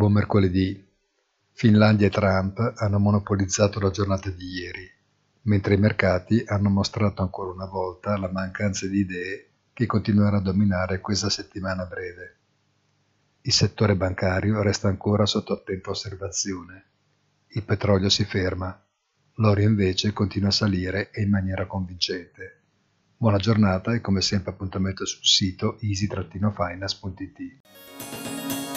Buon mercoledì. Finlandia e Trump hanno monopolizzato la giornata di ieri, mentre i mercati hanno mostrato ancora una volta la mancanza di idee che continuerà a dominare questa settimana breve. Il settore bancario resta ancora sotto attenta osservazione. Il petrolio si ferma, l'oro invece continua a salire e in maniera convincente. Buona giornata e come sempre appuntamento sul sito easy-finance.it.